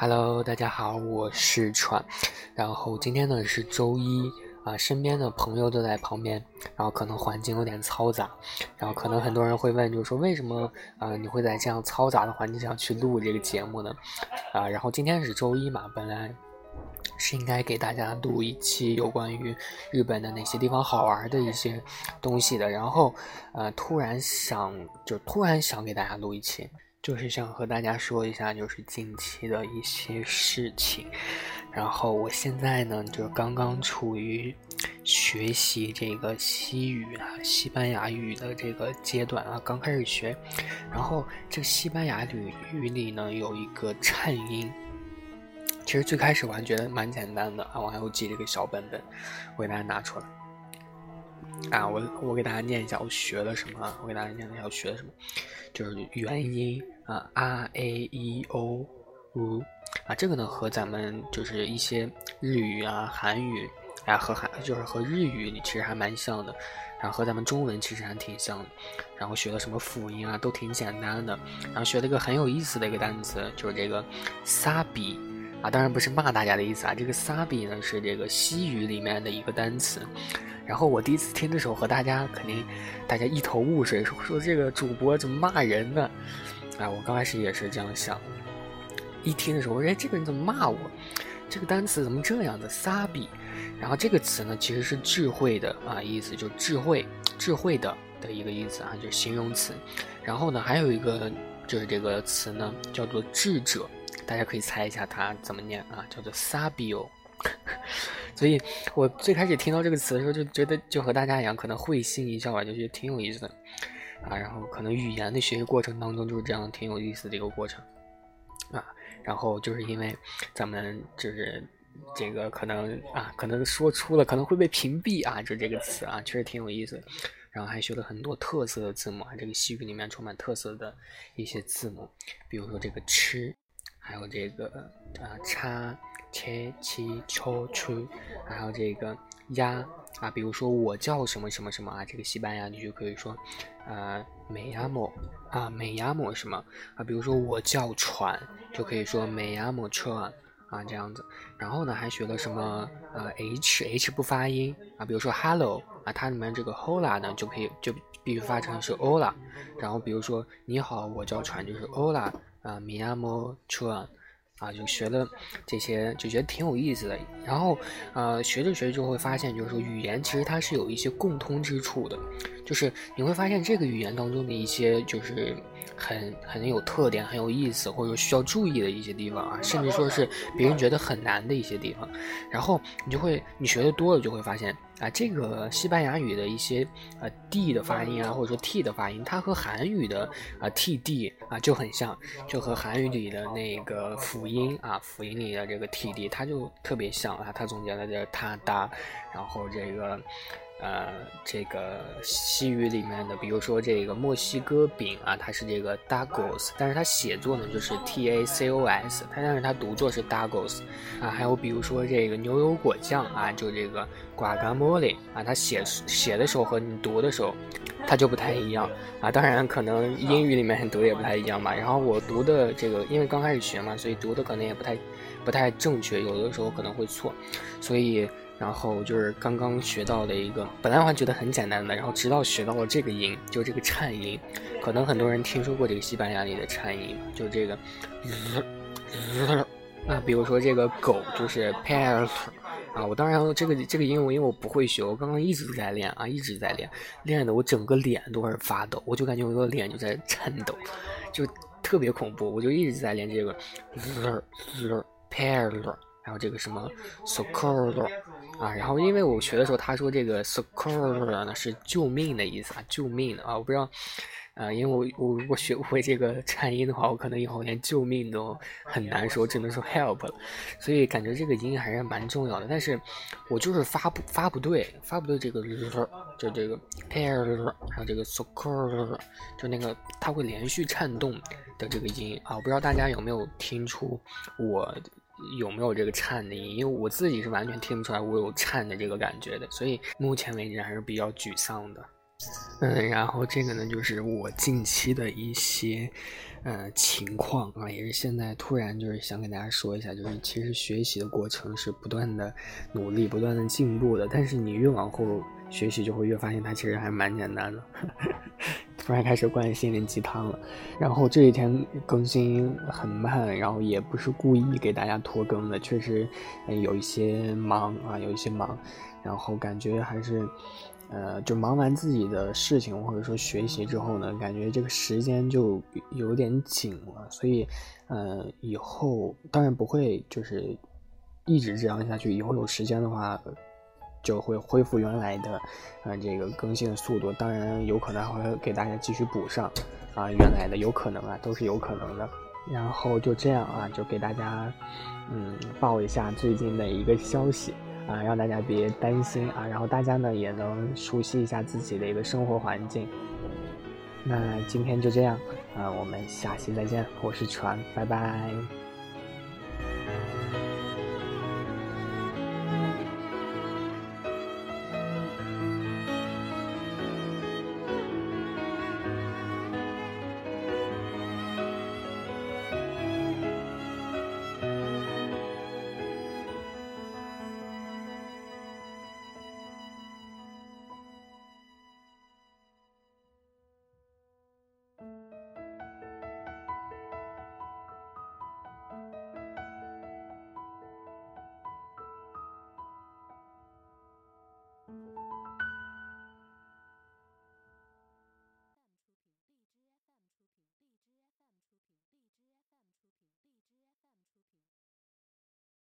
Hello，大家好，我是川。然后今天呢是周一啊，身边的朋友都在旁边，然后可能环境有点嘈杂，然后可能很多人会问，就是说为什么啊你会在这样嘈杂的环境下去录这个节目呢？啊，然后今天是周一嘛，本来是应该给大家录一期有关于日本的哪些地方好玩的一些东西的，然后呃突然想就突然想给大家录一期。就是想和大家说一下，就是近期的一些事情。然后我现在呢，就刚刚处于学习这个西语啊、西班牙语的这个阶段啊，刚开始学。然后这西班牙语语里呢，有一个颤音。其实最开始我还觉得蛮简单的啊，我还有记这个小本本，我给大家拿出来。啊，我我给大家念一下我学了什么，我给大家念一下我学了什么，就是元音。啊，r a e o u，啊，这个呢和咱们就是一些日语啊、韩语，啊和韩就是和日语其实还蛮像的，然后和咱们中文其实还挺像的，然后学了什么辅音啊都挺简单的，然后学了一个很有意思的一个单词，就是这个撒比，啊，当然不是骂大家的意思啊，这个撒比呢是这个西语里面的一个单词，然后我第一次听的时候和大家肯定大家一头雾水，说说这个主播怎么骂人呢？啊，我刚开始也是这样想，一听的时候，我说：“哎，这个人怎么骂我？这个单词怎么这样的？撒比。”然后这个词呢，其实是智慧的啊意思，就智慧、智慧的的一个意思啊，就是形容词。然后呢，还有一个就是这个词呢，叫做智者，大家可以猜一下它怎么念啊？叫做 Sabio。所以我最开始听到这个词的时候，就觉得就和大家一样，可能会心一笑吧，就觉得挺有意思的。啊，然后可能语言的学习过程当中就是这样，挺有意思的一个过程，啊，然后就是因为咱们就是这个可能啊，可能说出了可能会被屏蔽啊，就这个词啊，确实挺有意思，然后还学了很多特色的字母啊，这个西语里面充满特色的一些字母，比如说这个吃，还有这个啊叉切七抽出，还有这个鸭。啊，比如说我叫什么什么什么啊，这个西班牙你就可以说，呃，美亚莫啊，美亚莫什么啊？比如说我叫船，就可以说美亚莫车啊，这样子。然后呢，还学了什么呃，h h 不发音啊，比如说 hello 啊，它里面这个 hola 呢就可以就必须发成是 ola。然后比如说你好，我叫船，就是 ola 啊，美亚莫车。啊，就学了这些就觉得挺有意思的。然后，呃，学着学着就会发现，就是说语言其实它是有一些共通之处的，就是你会发现这个语言当中的一些就是很很有特点、很有意思，或者说需要注意的一些地方啊，甚至说是别人觉得很难的一些地方。然后你就会你学的多了，就会发现。啊，这个西班牙语的一些呃 d 的发音啊，或者说 t 的发音，它和韩语的啊 t d 啊就很像，就和韩语里的那个辅音啊辅音里的这个 t d，它就特别像啊。它总结了这他哒，然后这个。呃，这个西语里面的，比如说这个墨西哥饼啊，它是这个 dagos，但是它写作呢就是 t a c o s，它但是它读作是 dagos，啊，还有比如说这个牛油果酱啊，就这个 guacamole 啊，它写写的时候和你读的时候，它就不太一样啊，当然可能英语里面读的也不太一样吧。然后我读的这个，因为刚开始学嘛，所以读的可能也不太不太正确，有的时候可能会错，所以。然后就是刚刚学到的一个，本来我还觉得很简单的，然后直到学到了这个音，就这个颤音，可能很多人听说过这个西班牙里的颤音，就这个，啊，比如说这个狗就是 p e r 啊，我当然这个这个音我因为我不会学，我刚刚一直在练啊，一直在练，练的我整个脸都是发抖，我就感觉我的脸就在颤抖，就特别恐怖，我就一直在练这个 p e r 然后这个什么 s o c o r o 啊，然后因为我学的时候，他说这个 s o c o r o 呢是救命的意思啊，救命的啊，我不知道，呃，因为我我如果学不会这个颤音的话，我可能以后连救命都很难说，只能说 help 了，所以感觉这个音还是蛮重要的，但是我就是发不发不对，发不对这个就这个 pair，还有这个 s o c o r o 就那个它会连续颤动的这个音啊，我不知道大家有没有听出我。有没有这个颤的音？因为我自己是完全听不出来我有颤的这个感觉的，所以目前为止还是比较沮丧的。嗯，然后这个呢，就是我近期的一些呃情况啊，也是现在突然就是想给大家说一下，就是其实学习的过程是不断的努力、不断的进步的，但是你越往后学习，就会越发现它其实还蛮简单的。突然开始灌心灵鸡汤了，然后这几天更新很慢，然后也不是故意给大家拖更的，确实有一些忙啊，有一些忙，然后感觉还是。呃，就忙完自己的事情或者说学习之后呢，感觉这个时间就有点紧了，所以，呃，以后当然不会就是一直这样下去，以后有时间的话就会恢复原来的，呃，这个更新的速度，当然有可能还会给大家继续补上，啊，原来的有可能啊，都是有可能的。然后就这样啊，就给大家，嗯，报一下最近的一个消息。啊，让大家别担心啊，然后大家呢也能熟悉一下自己的一个生活环境。那今天就这样啊，我们下期再见，我是船，拜拜。